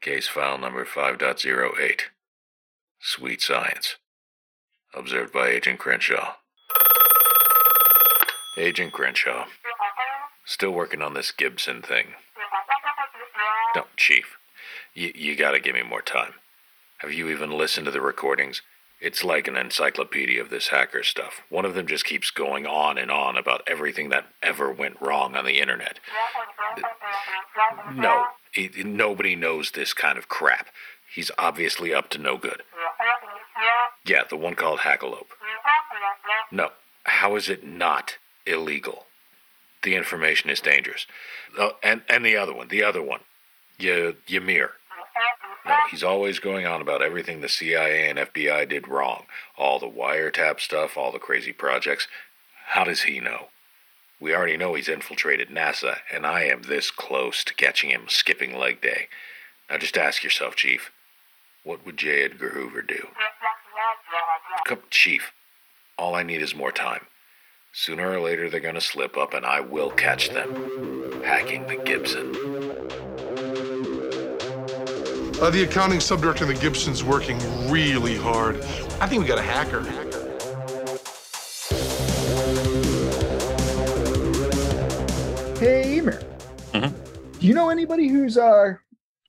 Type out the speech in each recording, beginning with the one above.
Case file number 5.08. Sweet science. Observed by Agent Crenshaw. Agent Crenshaw. Still working on this Gibson thing. No, Chief. You, you gotta give me more time. Have you even listened to the recordings? It's like an encyclopedia of this hacker stuff. One of them just keeps going on and on about everything that ever went wrong on the internet. No, he, nobody knows this kind of crap. He's obviously up to no good. Yeah, the one called Hackalope. No, how is it not illegal? The information is dangerous. Oh, and, and the other one, the other one. Y- Ymir. No, he's always going on about everything the CIA and FBI did wrong. All the wiretap stuff, all the crazy projects. How does he know? We already know he's infiltrated NASA, and I am this close to catching him skipping leg day. Now just ask yourself, Chief, what would J. Edgar Hoover do? Come, Chief, all I need is more time. Sooner or later, they're gonna slip up, and I will catch them. Hacking the Gibson. Uh, the accounting subdirector of the Gibson's working really hard. I think we got a hacker. Do you know anybody who's uh,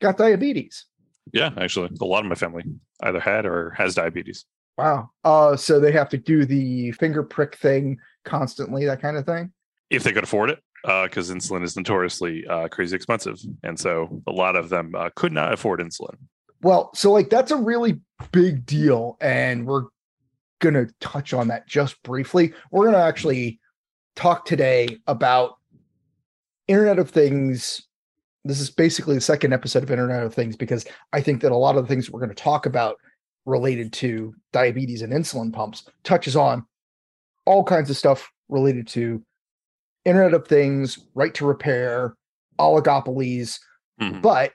got diabetes? Yeah, actually, a lot of my family either had or has diabetes. Wow. Uh, so they have to do the finger prick thing constantly, that kind of thing. If they could afford it, because insulin is notoriously uh, crazy expensive. And so a lot of them uh, could not afford insulin. Well, so like that's a really big deal, and we're gonna touch on that just briefly. We're gonna actually talk today about Internet of Things. This is basically the second episode of Internet of Things because I think that a lot of the things we're going to talk about related to diabetes and insulin pumps touches on all kinds of stuff related to Internet of Things, right to repair, oligopolies, Mhm. but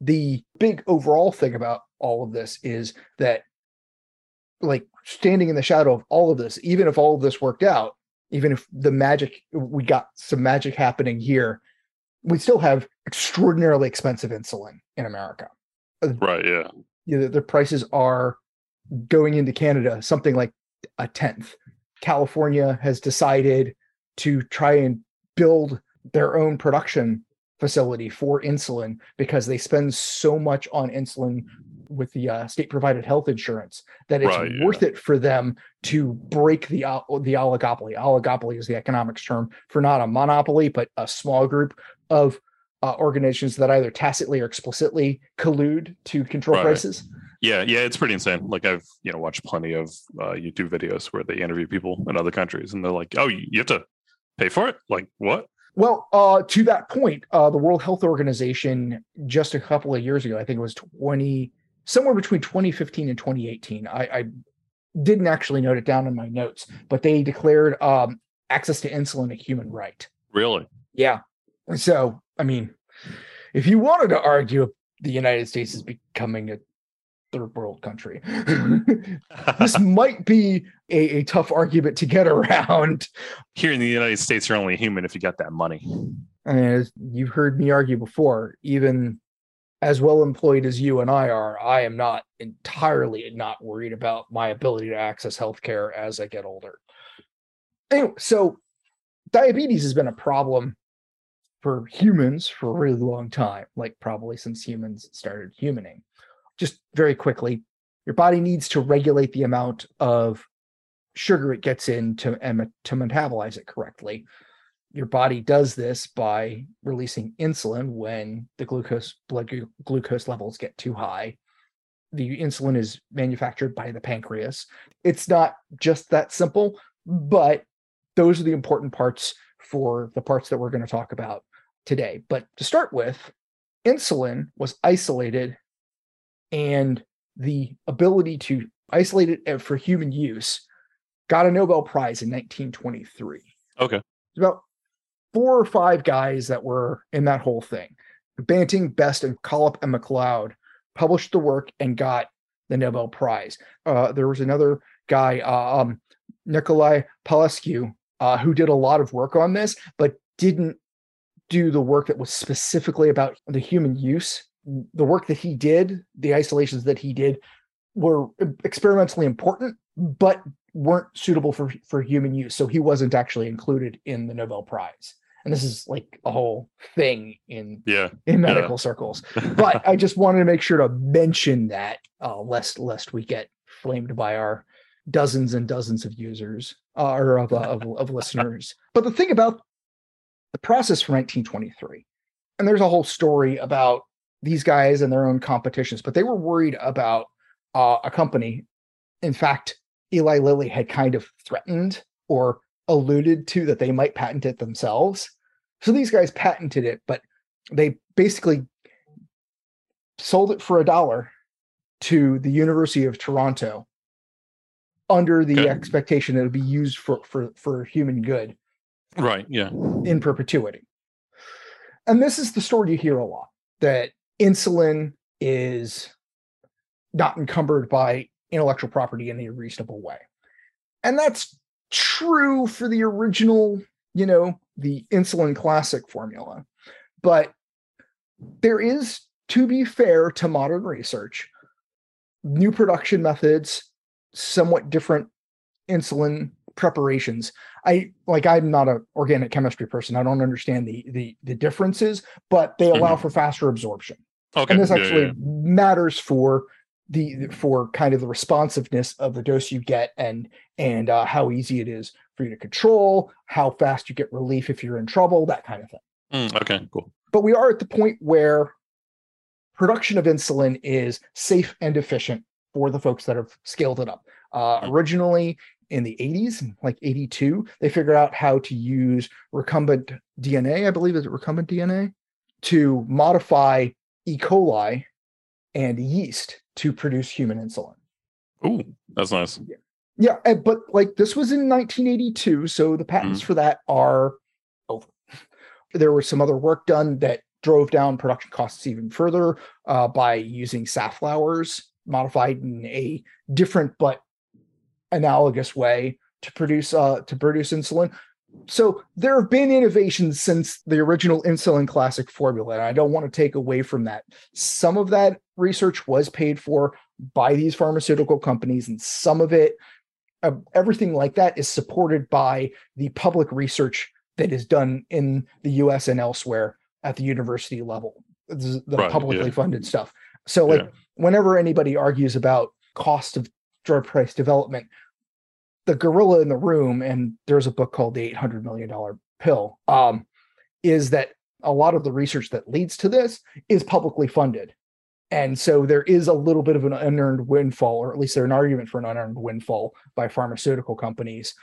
the big overall thing about all of this is that like standing in the shadow of all of this even if all of this worked out even if the magic we got some magic happening here we still have extraordinarily expensive insulin in america Right. Yeah. you know, the prices are going into Canada something like a tenth. California has decided to try and build their own production facility for insulin because they spend so much on insulin with the uh, state provided health insurance that it's Right, yeah. worth it for them to break the the oligopoly. Oligopoly is the economics term for not a monopoly but a small group of uh, organizations that either tacitly or explicitly collude to control Right. prices. Yeah. Yeah. It's pretty insane. Like I've, you know, watched plenty of uh, YouTube videos where they interview people in other countries and they're like, oh, you have to pay for it? Like what? Well, uh, to that point, uh, the World Health Organization just a couple of years ago, I think it was 20, somewhere between 2015 and 2018. I, I didn't actually note it down in my notes, but they declared um, access to insulin a human right. Really? Yeah. So, I mean, if you wanted to argue the United States is becoming a third world country, this might be a, a tough argument to get around. Here in the United States, you're only human if you got that money. I mean, as you've heard me argue before, even as well employed as you and I are, I am not entirely not worried about my ability to access healthcare as I get older. Anyway, so diabetes has been a problem for humans for a really long time, like probably since humans started humaning. Just very quickly, your body needs to regulate the amount of sugar it gets in to, to metabolize it correctly. Your body does this by releasing insulin when the glucose blood glu- glucose levels get too high. The insulin is manufactured by the pancreas. It's not just that simple but those are the important parts for the parts that we're going to talk about today but to start with insulin was isolated and the ability to isolate it uh, for human use got a nobel prize in 1923 Okay. About four or five guys that were in that whole thing. Banting, Best, and Collip and Macleod published the work and got the Nobel Prize. Uh, there was another guy, uh, um, Nikolai Paulescu, uh, who did a lot of work on this, but didn't do the work that was specifically about the human use the work that he did, the isolations that he did, were experimentally important, but weren't suitable for for human use. So he wasn't actually included in the Nobel Prize. And this is like a whole thing in Yeah. in Yeah. medical circles. But I just wanted to make sure to mention that, uh, lest lest we get flamed by our dozens and dozens of users uh, or of, uh, of of listeners. But the thing about the process for 1923, and there's a whole story about these guys and their own competitions, but they were worried about uh, a company. In fact, Eli Lilly had kind of threatened or alluded to that they might patent it themselves. So these guys patented it, but they basically sold it for a dollar to the University of Toronto under the Okay. expectation that it would be used for, for, for human good Right. Yeah. in perpetuity. And this is the story you hear a lot that insulin is not encumbered by intellectual property in a reasonable way. And that's true for the original, you know, the insulin classic formula. But there is, to be fair to modern research, new production methods, somewhat different insulin preparations I like I'm not an organic chemistry person. I don't understand the the the differences, but they allow for faster absorption. Okay. And this yeah, yeah, actually yeah. matters for the for kind of the responsiveness of the dose you get and and uh, how easy it is for you to control, how fast you get relief if you're in trouble, that kind of thing. Mm, okay. Cool. But we are at the point where production of insulin is safe and efficient for the folks that have scaled it up. Uh, Mm. originally in the 80s, like 82, they figured out how to use recombinant DNA, I believe is it recombinant DNA, to modify E. coli and yeast to produce human insulin. Ooh, that's nice. Yeah, and- but like this was in 1982, so the patents for that are over. There was some other work done that drove down production costs even further uh, by using safflowers modified in a different but analogous way to produce uh, to produce insulin. So there have been innovations since the original insulin classic formula, and I don't want to take away from that. Some of that research was paid for by these pharmaceutical companies, and some of it uh, everything like that is supported by the public research that is done in the US and elsewhere at the university level, the, Right, publicly yeah. funded stuff. So, like, Yeah. whenever anybody argues about cost of drug price development, the gorilla in the room, and there's a book called The $800 Million Pill, um, is that a lot of the research that leads to this is publicly funded. And so there is a little bit of an unearned windfall, or at least there's an argument for an unearned windfall by pharmaceutical companies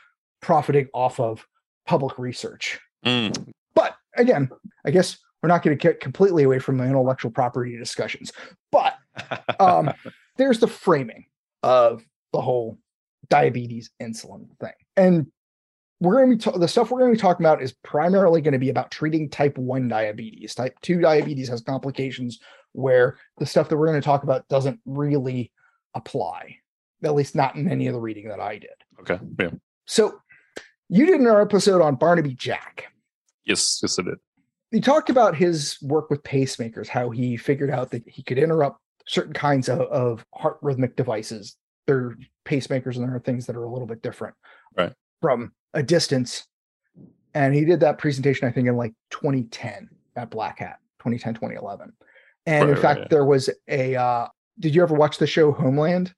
profiting off of public research. Mm, But again, I guess we're not going to get completely away from the intellectual property discussions. But um, there's the framing of the whole diabetes insulin thing. And we're going to be ta- the stuff we're going to be talking about is primarily going to be about treating type 1 diabetes. Type 2 diabetes has complications where the stuff that we're going to talk about doesn't really apply, at least not in any of the reading that I did. okay. Yeah. So you did an episode on Barnaby Jack. Yes. Yes, I did. He talked about his work with pacemakers, how he figured out that he could interrupt certain kinds of, of heart rhythmic devices. There are pacemakers and there are things that are a little bit different Right. from a distance. And he did that presentation, I think, in like 2010 at Black Hat, 2010, 2011. And Right, in right, fact, yeah. there was a, uh, did you ever watch the show Homeland?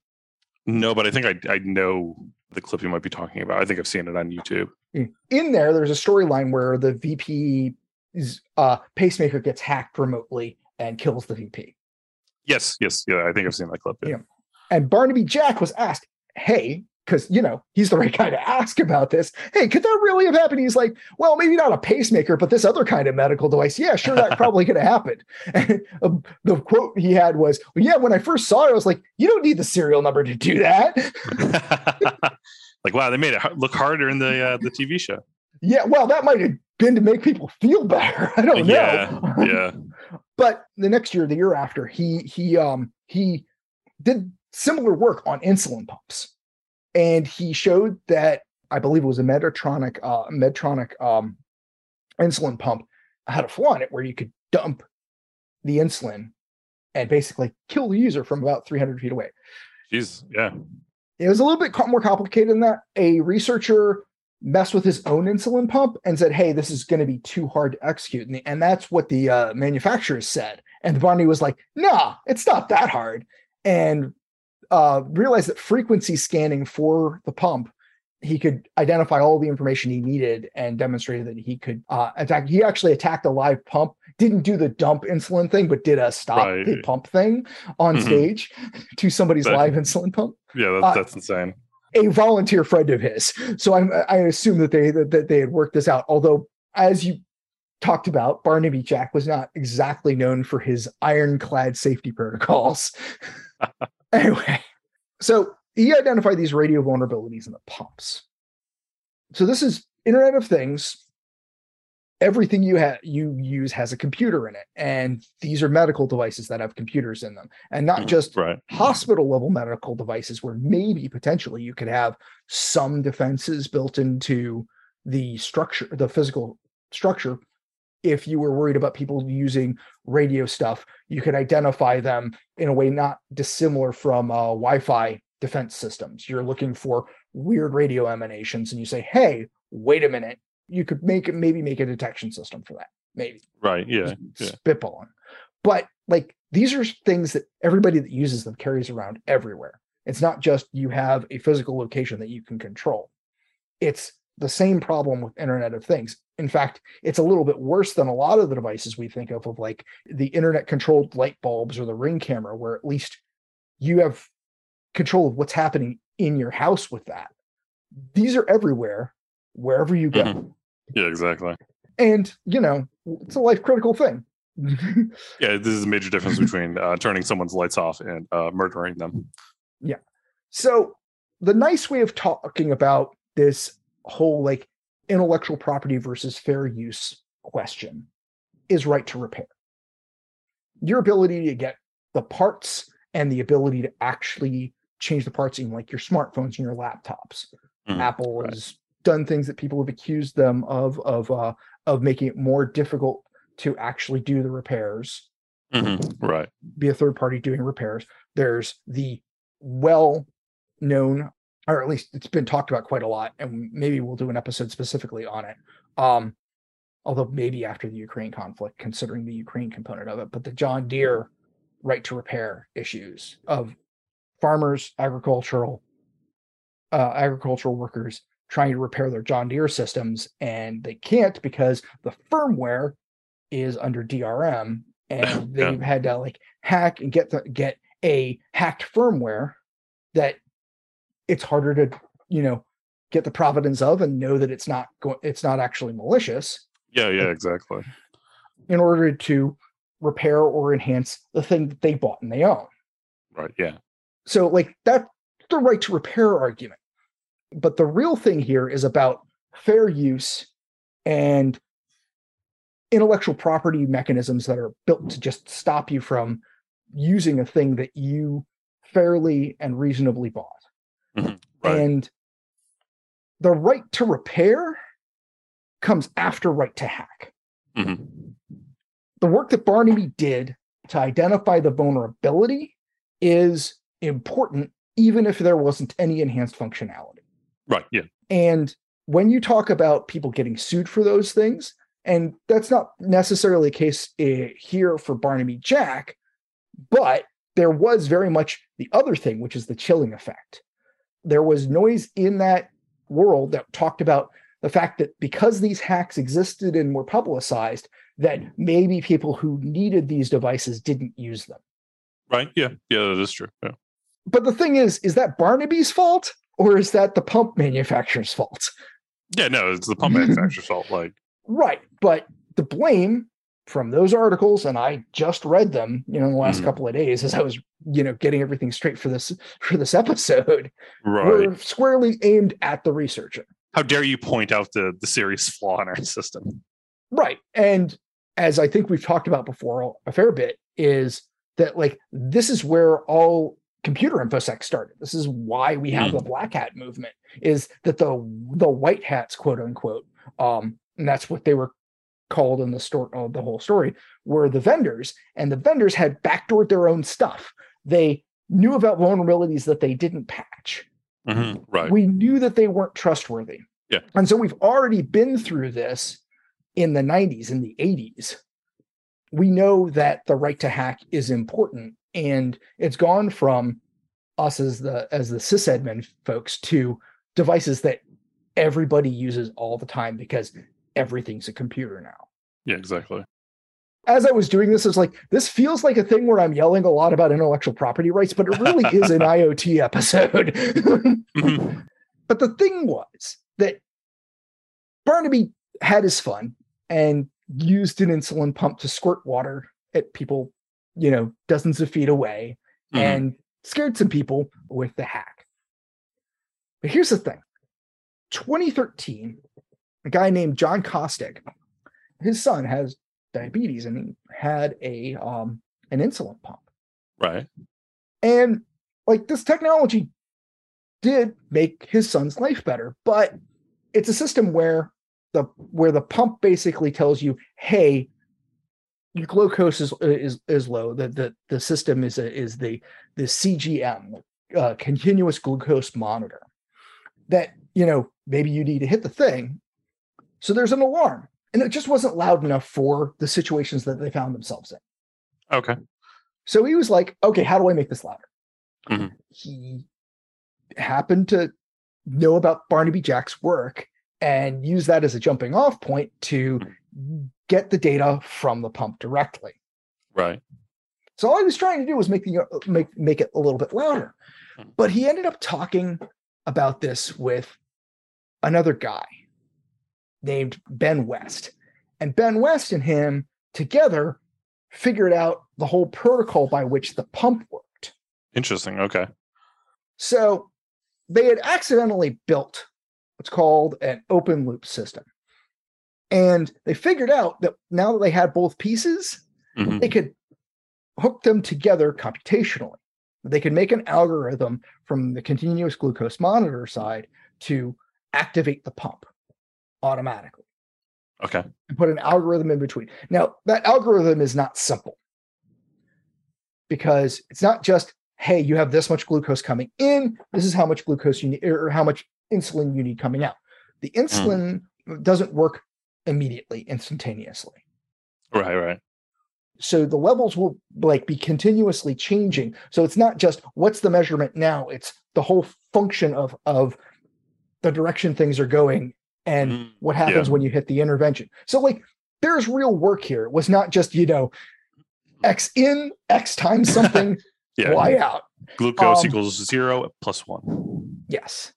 No, but I think I I know the clip you might be talking about. I think I've seen it on YouTube. in there there's a storyline where the VP's uh, pacemaker gets hacked remotely and kills the VP. Yes. Yes. Yeah. I think I've seen that clip. Yeah. Yeah. And Barnaby Jack was asked, "Hey, because you know he's the right guy to ask about this. Hey, could that really have happened?" He's like, "Well, maybe not a pacemaker, but this other kind of medical device. Yeah, sure, that probably could have happened." And um, the quote he had was, well, "Yeah, when I first saw it, I was like, you don't need the serial number to do that." like wow, they made it look harder in the uh, the TV show. yeah, well, that might have been to make people feel better. I don't know. Yeah. Yeah. but the next year the year after he he um he did similar work on insulin pumps and he showed that i believe it was a medtronic uh medtronic um insulin pump had a flaw in it where you could dump the insulin and basically kill the user from about 300 feet away. Jeez, yeah. It was a little bit more complicated than that. A researcher messed with his own insulin pump and said, "Hey, this is going to be too hard to execute," and, the, and that's what the uh, manufacturers said. And Barney was like, "Nah, it's not that hard," and uh, realized that frequency scanning for the pump, he could identify all the information he needed and demonstrated that he could uh, attack. He actually attacked a live pump, didn't do the dump insulin thing, but did a stop Right. the pump thing on Mhm. stage to somebody's That- live insulin pump Yeah, that's, Uh, insane. a volunteer friend of his. So I'm, I assume that they that, that they had worked this out. Although, as you talked about, Barnaby Jack was not exactly known for his ironclad safety protocols. anyway, so he identified these radio vulnerabilities in the pumps. So this is Internet of Things. Everything you have you use has a computer in it, and these are medical devices that have computers in them, and not Mhm. just Right. hospital level medical devices where maybe potentially you could have some defenses built into the structure the physical structure if you were worried about people using radio stuff you could identify them in a way not dissimilar from uh, wi-fi defense systems you're looking for weird radio emanations and you say hey wait a minute you could make it maybe make a detection system for that maybe Right. Yeah. just yeah. spitballing. But like these are things that everybody that uses them carries around everywhere. It's not just you have a physical location that you can control. It's the same problem with Internet of Things. In fact, it's a little bit worse than a lot of the devices we think of, of like the internet controlled light bulbs or the ring camera, where at least you have control of what's happening in your house with that. These are everywhere, wherever you go. Mhm. Yeah, exactly. And, you know, it's a life critical thing. Yeah, this is a major difference between uh, turning someone's lights off and uh, murdering them. Yeah. So the nice way of talking about this whole like intellectual property versus fair use question is right to repair. Your ability to get the parts and the ability to actually change the parts in like your smartphones and your laptops. Mhm, Apple right. has done things that people have accused them of of uh of making it more difficult to actually do the repairs Mhm, Right. be a third party doing repairs. There's the well known, or at least it's been talked about quite a lot, and maybe we'll do an episode specifically on it. Um, although maybe after the Ukraine conflict, considering the Ukraine component of it, but the John Deere right to repair issues of farmers, agricultural, uh, agricultural workers trying to repair their John Deere systems, and they can't because the firmware is under DRM, and they've had to like hack and get the get a hacked firmware that it's harder to you know get the providence of and know that it's not going it's not actually malicious Yeah, yeah, exactly. in order to repair or enhance the thing that they bought and they own Right. Yeah. so like that's the right to repair argument but the real thing here is about fair use and intellectual property mechanisms that are built to just stop you from using a thing that you fairly and reasonably bought Mhm, right. and the right to repair comes after right to hack Mhm, the work that Barnaby did to identify the vulnerability is important, even if there wasn't any enhanced functionality. Right. Yeah. And when you talk about people getting sued for those things, and that's not necessarily the case uh, here for Barnaby Jack, but there was very much the other thing, which is the chilling effect. There was noise in that world that talked about the fact that because these hacks existed and were publicized, that mm. maybe people who needed these devices didn't use them. Right. Yeah. Yeah. That is true. Yeah. But the thing is, is that Barnaby's fault or is that the pump manufacturer's fault? Yeah. No, it's the pump manufacturer's fault. Like, Right. But the blame from those articles, and I just read them, you know, in the last Mhm. couple of days as I was, you know, getting everything straight for this for this episode, right. were squarely aimed at the researcher. How dare you point out the the serious flaw in our system? Right. And as I think we've talked about before a fair bit, is that like this is where all computer infosec started. This is why we have the black hat movement, is that the the white hats, quote unquote, um, and that's what they were called in the story, uh, the whole story, were the vendors, and the vendors had backdoored their own stuff. They knew about vulnerabilities that they didn't patch. Mhm, Right. We knew that they weren't trustworthy. Yeah. And so we've already been through this in the 90s, in the 80s. We know that the right to hack is important, and it's gone from us as the as the sysadmin folks to devices that everybody uses all the time because everything's a computer now. yeah, exactly. As I was doing this, I was like, this feels like a thing where I'm yelling a lot about intellectual property rights, but it really is an IoT episode. Mhm, But the thing was that Barnaby had his fun and used an insulin pump to squirt water at people, you know, dozens of feet away mhm. and scared some people with the hack. But here's the thing 2013, a guy named John Costik, his son has diabetes and he had a um an insulin pump. Right. And like this technology did make his son's life better, but it's a system where the where the pump basically tells you, hey, your glucose is is is low. The the the system is a, is the the CGM, uh, continuous glucose monitor. That you know maybe you need to hit the thing. So there's an alarm, and it just wasn't loud enough for the situations that they found themselves in. Okay. So he was like, okay, how do I make this louder? Mhm. He happened to know about Barnaby Jack's work and use that as a jumping off point to get the data from the pump directly. Right. So all he was trying to do was make the make make it a little bit louder. Hmm. But he ended up talking about this with another guy named Ben West. And Ben West and him together figured out the whole protocol by which the pump worked. Interesting. Okay. So they had accidentally built what's called an open loop system. And they figured out that now that they had both pieces, Mhm. they could hook them together computationally. They could make an algorithm from the continuous glucose monitor side to activate the pump automatically Okay. and put an algorithm in between. Now, that algorithm is not simple because it's not just, hey, you have this much glucose coming in, this is how much glucose you need, or how much insulin you need coming out. The hmm. insulin doesn't work immediately, instantaneously. Right. Right. so the levels will like be continuously changing so it's not just what's the measurement now it's the whole function of of the direction things are going and Mm, what happens when you hit the intervention. So like there's real work here. It was not just you know x in x times something Yeah. y out. Glucose Um, equals zero plus one. yes.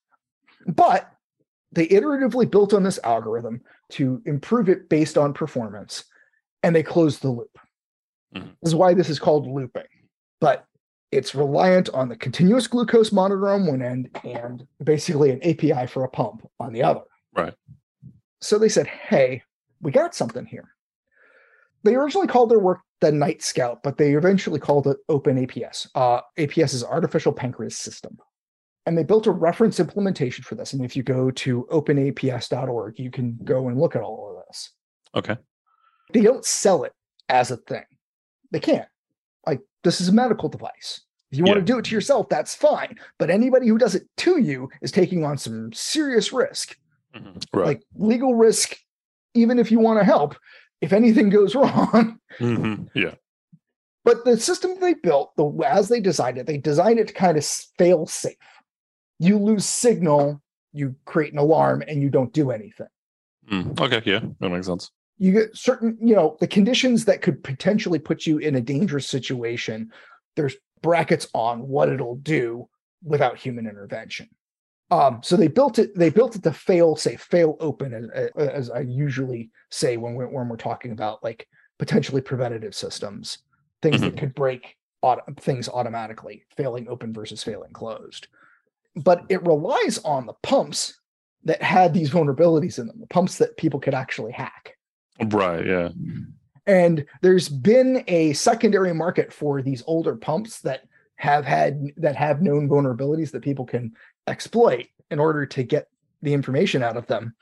But they iteratively built on this algorithm to improve it based on performance and they closed the loop. Mhm. this is why this is called looping. But it's reliant on the continuous glucose monitor on one end and basically an api for a pump on the other Right. so they said hey we got something here they originally called their work the Nightscout but they eventually called it OpenAPS uh, aps is artificial pancreas system and they built a reference implementation for this and if you go to openaps.org you can go and look at all of this Okay. they don't sell it as a thing. They can't. Like this is a medical device. If you want Yeah. to do it to yourself, that's fine. But anybody who does it to you is taking on some serious risk, Mhm. Right. like legal risk, even if you want to help, if anything goes wrong. Mhm. Yeah. But the system they built, the as they designed it, they designed it to kind of fail safe. You lose signal, you create an alarm, and you don't do anything. Mm, Okay. Yeah. That makes sense. you get certain you know the conditions that could potentially put you in a dangerous situation there's brackets on what it'll do without human intervention um so they built it they built it to fail safe fail open as, as i usually say when we're when we're talking about like potentially preventative systems things that could break auto, things automatically failing open versus failing closed but it relies on the pumps that had these vulnerabilities in them the pumps that people could actually hack Right. Yeah. and there's been a secondary market for these older pumps that have had that have known vulnerabilities that people can exploit in order to get the information out of them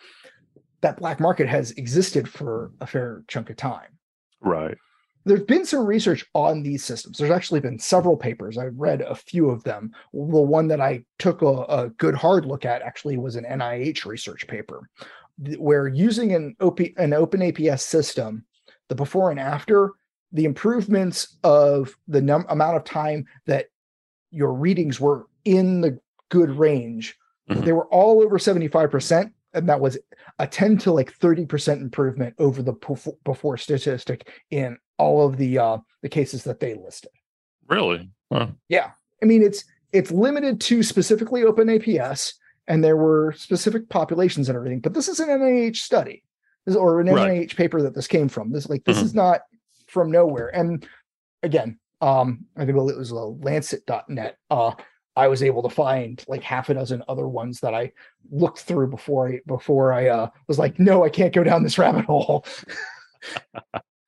that black market has existed for a fair chunk of time. Right. There's been some research on these systems. There's actually been several papers. I've read a few of them. The one that I took a, a good hard look at actually was an NIH research paper where using an, OP, an OpenAPS system, the before and after, the improvements of the num- amount of time that your readings were in the good range, Mhm. they were all over 75%. And that was a 10 to like 30% improvement over the befo- before statistic in all of the uh the cases that they listed. Really? Huh. Yeah. I mean it's it's limited to specifically OpenAPS and there were specific populations and everything, but this is an NIH study. This, or an Right. NIH paper that this came from. This like this Mhm. is not from nowhere. And again, um I think it was a lancet.net. Uh I was able to find like half a dozen other ones that I looked through before I before I uh was like, no, I can't go down this rabbit hole.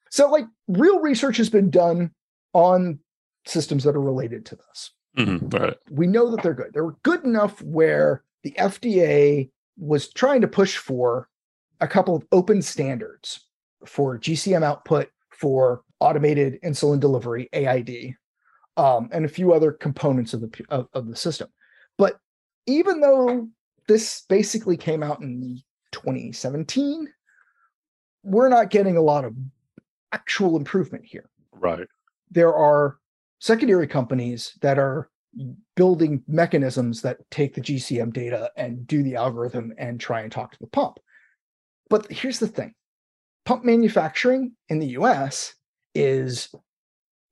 so like real research has been done on systems that are related to this. Mhm. Right. We know that they're good. They're good enough where the FDA was trying to push for a couple of open standards for GCM output for automated insulin delivery AID um, and a few other components of the of, of the system. But even though this basically came out in 2017, we're not getting a lot of actual improvement here Right. there are secondary companies that are building mechanisms that take the GCM data and do the algorithm and try and talk to the pump. But here's the thing pump manufacturing in the US is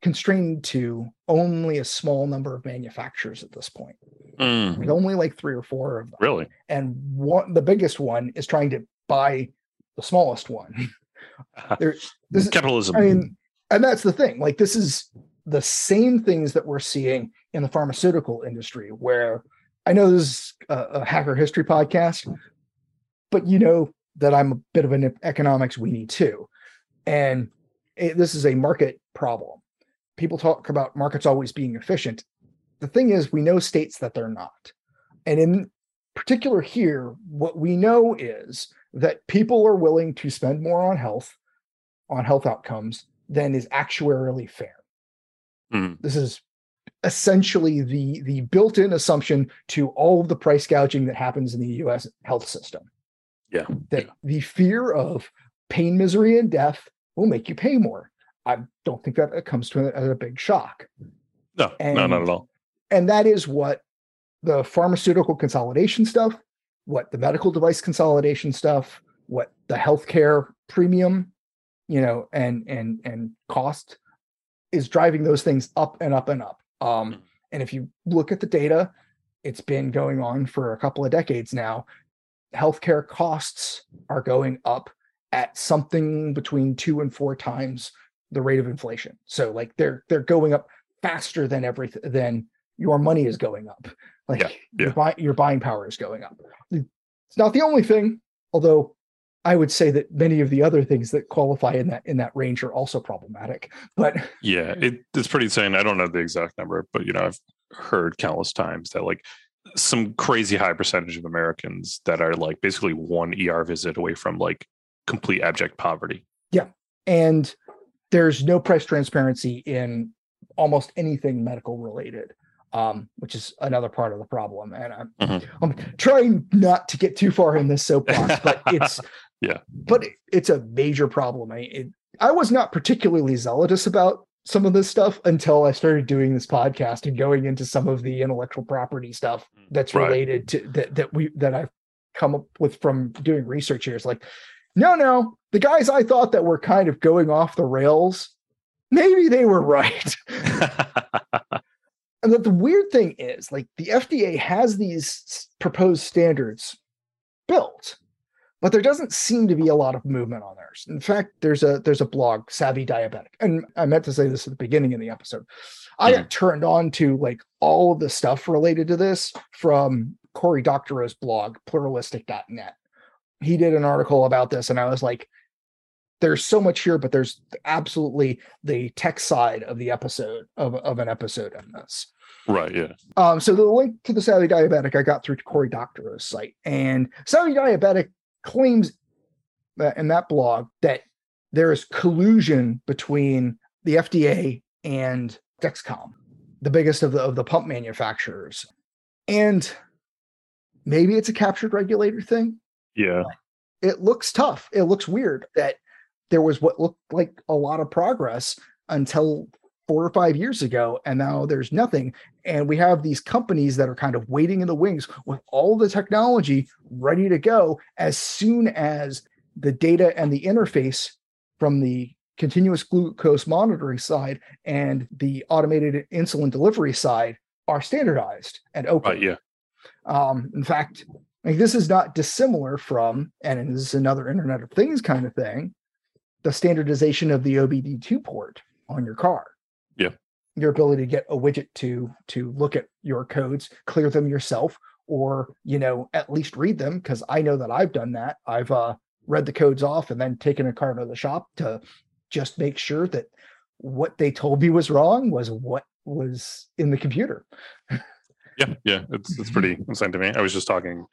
constrained to only a small number of manufacturers at this point. Mm. There's only like three or four of them. Really? And one the biggest one is trying to buy the smallest one. There, this is, Capitalism. I mean, and that's the thing. Like, this is the same things that we're seeing in the pharmaceutical industry, where I know this is a, a hacker history podcast, but you know that I'm a bit of an economics weenie too. And it, this is a market problem. People talk about markets always being efficient. The thing is, we know states that they're not. And in particular, here, what we know is that people are willing to spend more on health, on health outcomes, than is actuarially fair. Mhm. This is essentially the the built-in assumption to all of the price gouging that happens in the US health system. Yeah. That the fear of pain, misery, and death will make you pay more. I don't think that it comes to it as a big shock. No, no, not and- at all. And that is what the pharmaceutical consolidation stuff, what the medical device consolidation stuff, what the healthcare premium, you know, and and and cost is driving those things up and up and up. Um, and if you look at the data, it's been going on for a couple of decades now. Healthcare costs are going up at something between two and four times the rate of inflation. So like they're they're going up faster than everything than your money is going up. Like Yeah, your yeah. buy, your buying power is going up. It's not the only thing, although I would say that many of the other things that qualify in that in that range are also problematic. But Yeah, it, it's pretty insane. I don't know the exact number, but you know, I've heard countless times that like some crazy high percentage of Americans that are like basically one ER visit away from like complete abject poverty. Yeah. And there's no price transparency in almost anything medical related um, which is another part of the problem and I'm, Mhm. I'm trying not to get too far in this soapbox but it's Yeah. but it- it's a major problem I, it, I was not particularly zealous about some of this stuff until i started doing this podcast and going into some of the intellectual property stuff mm. that's Right. related to that that we that i've come up with from doing research here it's like no, no, the guys I thought that were kind of going off the rails, maybe they were right. and that the weird thing is, like, the FDA has these proposed standards built, but there doesn't seem to be a lot of movement on theirs. In fact, there's a there's a blog, Savvy Diabetic, and I meant to say this at the beginning of the episode. I got turned on to like all of the stuff related to this from Cory Doctorow's blog, pluralistic.net he did an article about this and i was like there's so much here but there's absolutely the tech side of the episode of, of an episode in this right. Yeah. um, so the link to the savvy diabetic i got through to cory doctorow's site and savvy diabetic claims that in that blog that there is collusion between the FDA and Dexcom, the biggest of the of the pump manufacturers. And maybe it's a captured regulator thing. Yeah. It looks tough. It looks weird that there was what looked like a lot of progress until four or five years ago, and now there's nothing. And we have these companies that are kind of waiting in the wings with all the technology ready to go as soon as the data and the interface from the continuous glucose monitoring side and the automated insulin delivery side are standardized and open. Right. Yeah. Um, in fact, like this is not dissimilar from, and this is another Internet of Things kind of thing, the standardization of the OBD2 port on your car. Your ability to get a widget to to look at your codes, clear them yourself, or you know, at least read them, because I know that I've done that. I've uh read the codes off and then taken a car to the shop to just make sure that what they told me was wrong was what was in the computer. Yeah. Yeah. It's it's pretty insane to me. I was just talking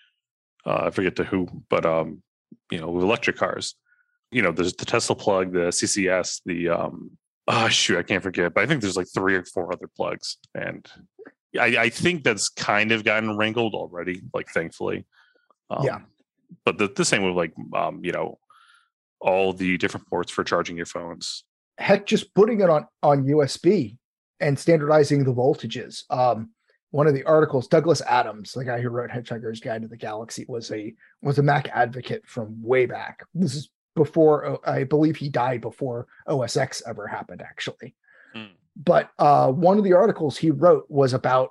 uh I forget to who, but um, you know, with electric cars, you know, there's the Tesla plug, the CCS, the um oh shoot, I can't forget, but I think there's like three or four other plugs. And I, I think that's kind of gotten wrangled already, like thankfully. Um, Yeah. But the, the same with like um, you know, all the different ports for charging your phones. heck just putting it on on usb and standardizing the voltages um one of the articles douglas adams the guy who wrote hitchhiker's guide to the galaxy was a was a mac advocate from way back this is before i believe he died before osx ever happened actually Mm. but uh one of the articles he wrote was about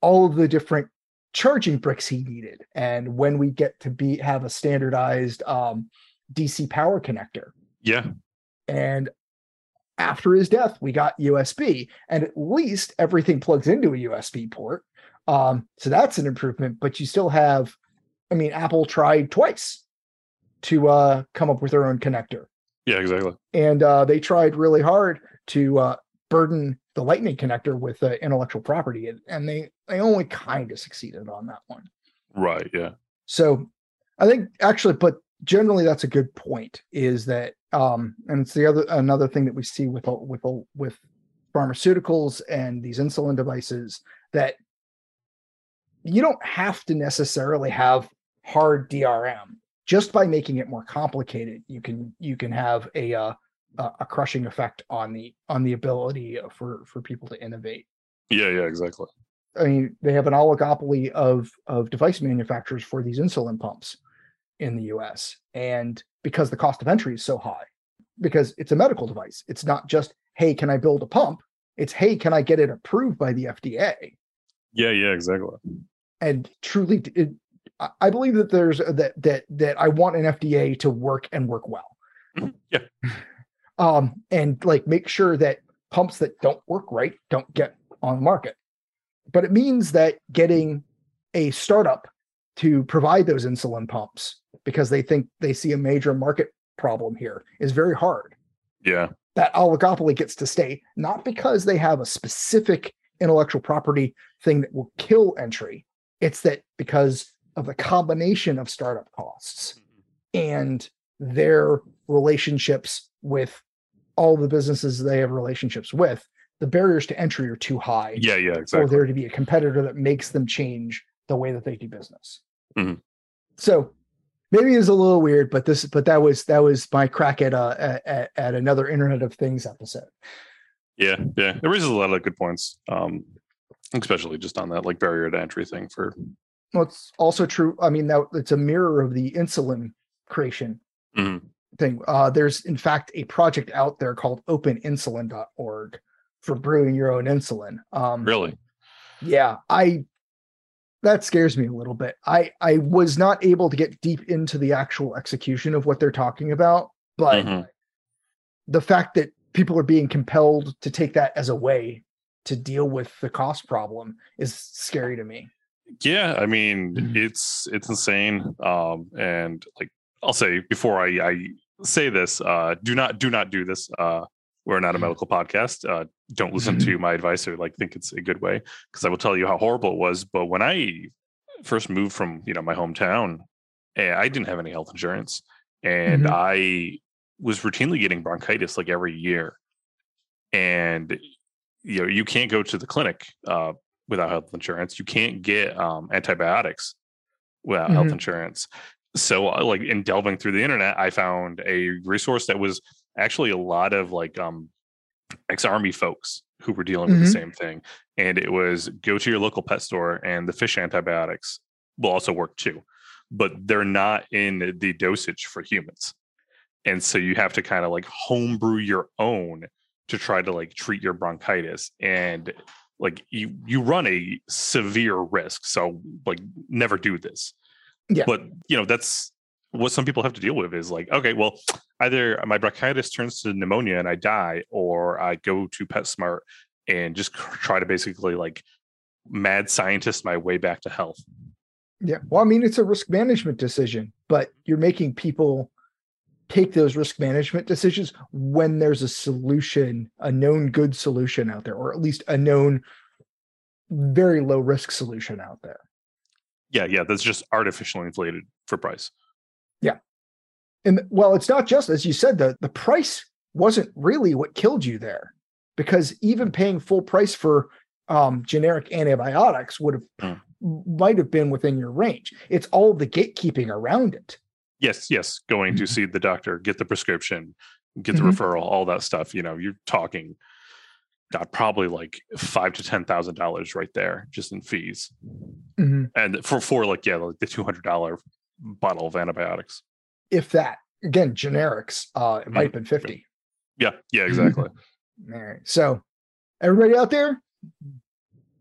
all of the different charging bricks he needed and when we get to be have a standardized um dc power connector Yeah. and after his death, we got USB, and at least everything plugs into a USB port. Um, so that's an improvement, but you still have, I mean, Apple tried twice to uh, come up with their own connector, Yeah, exactly. and uh, they tried really hard to uh, burden the Lightning connector with uh, intellectual property, and, and they they only kind of succeeded on that one. Right. Yeah. So I think actually, but generally that's a good point is that um and it's the other another thing that we see with with with pharmaceuticals and these insulin devices that you don't have to necessarily have hard DRM just by making it more complicated you can you can have a uh, a crushing effect on the on the ability for for people to innovate Yeah. Yeah. Exactly. I mean, they have an oligopoly of of device manufacturers for these insulin pumps in the US. And because the cost of entry is so high, because it's a medical device, it's not just, hey, can I build a pump? It's, hey, can I get it approved by the FDA? Yeah. Yeah. Exactly. And truly, it, I- believe that there's that that that I want an FDA to work and work well. Mhm. Yeah. Um, and like make sure that pumps that don't work right don't get on the market. But it means that getting a startup to provide those insulin pumps because they think they see a major market problem here is very hard. Yeah. That oligopoly gets to stay, not because they have a specific intellectual property thing that will kill entry. It's that because of the combination of startup costs and their relationships with all the businesses they have relationships with, the barriers to entry are too high Yeah. Yeah. exactly. for there to be a competitor that makes them change the way that they do business. Mhm. So maybe it's a little weird, but this, but that was that was my crack at uh at, at another Internet of Things episode. Yeah, yeah. It raises a lot of good points. Um, especially just on that like barrier to entry thing for Well, it's also true. I mean, that it's a mirror of the insulin creation Mhm. thing. Uh, there's in fact a project out there called openinsulin.org for brewing your own insulin. Um, really. yeah i that scares me a little bit i i was not able to get deep into the actual execution of what they're talking about but Mhm. the fact that people are being compelled to take that as a way to deal with the cost problem is scary to me Yeah, I mean Mhm. it's it's insane. Um, and like I'll say before I, I say this, uh, do not do not do this. Uh, we're not a medical podcast. Uh, don't listen to my advice or like think it's a good way because I will tell you how horrible it was. But when I first moved from you know my hometown, eh, I didn't have any health insurance, and Mhm. I was routinely getting bronchitis like every year. And you know, you can't go to the clinic uh, without health insurance. You can't get um, antibiotics without health Mhm. insurance. So, uh, like in delving through the internet, I found a resource that was actually a lot of like um, ex-army folks who were dealing with Mhm. the same thing, and it was go to your local pet store, and the fish antibiotics will also work too, but they're not in the dosage for humans, and so you have to kind of like homebrew your own to try to like treat your bronchitis and like you you run a severe risk so like never do this Yeah. but you know that's what some people have to deal with is like okay well either my bronchitis turns to pneumonia and i die or i go to petsmart and just cr- try to basically like mad scientist my way back to health Yeah. Well, I mean, it's a risk management decision, but you're making people take those risk management decisions when there's a solution, a known good solution out there, or at least a known very low risk solution out there. yeah yeah that's just artificially inflated for price Yeah. And well, it's not just as you said, the the price wasn't really what killed you there, because even paying full price for um, generic antibiotics would have might have been within your range. It's all the gatekeeping around it. Yes yes going to Mhm. see the doctor get the prescription get the Mhm. referral all that stuff you know you're talking god probably like five to ten thousand dollars right there just in fees Mhm. and for for like yeah like the two hundred dollar bottle of antibiotics If that again, generics, uh, it might have been fifty. yeah yeah exactly All right. So everybody out there,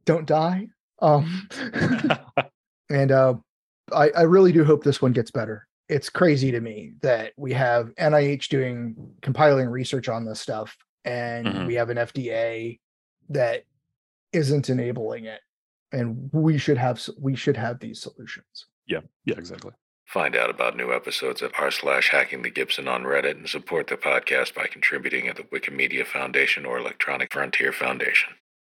don't die. Um and uh I, I really do hope this one gets better. It's crazy to me that we have NIH doing compiling research on this stuff and Mhm. we have an FDA that isn't enabling it. And we should have we should have these solutions. yeah yeah exactly Find out about new episodes at r slash hacking the Gibson on Reddit and support the podcast by contributing at the Wikimedia Foundation or Electronic Frontier Foundation.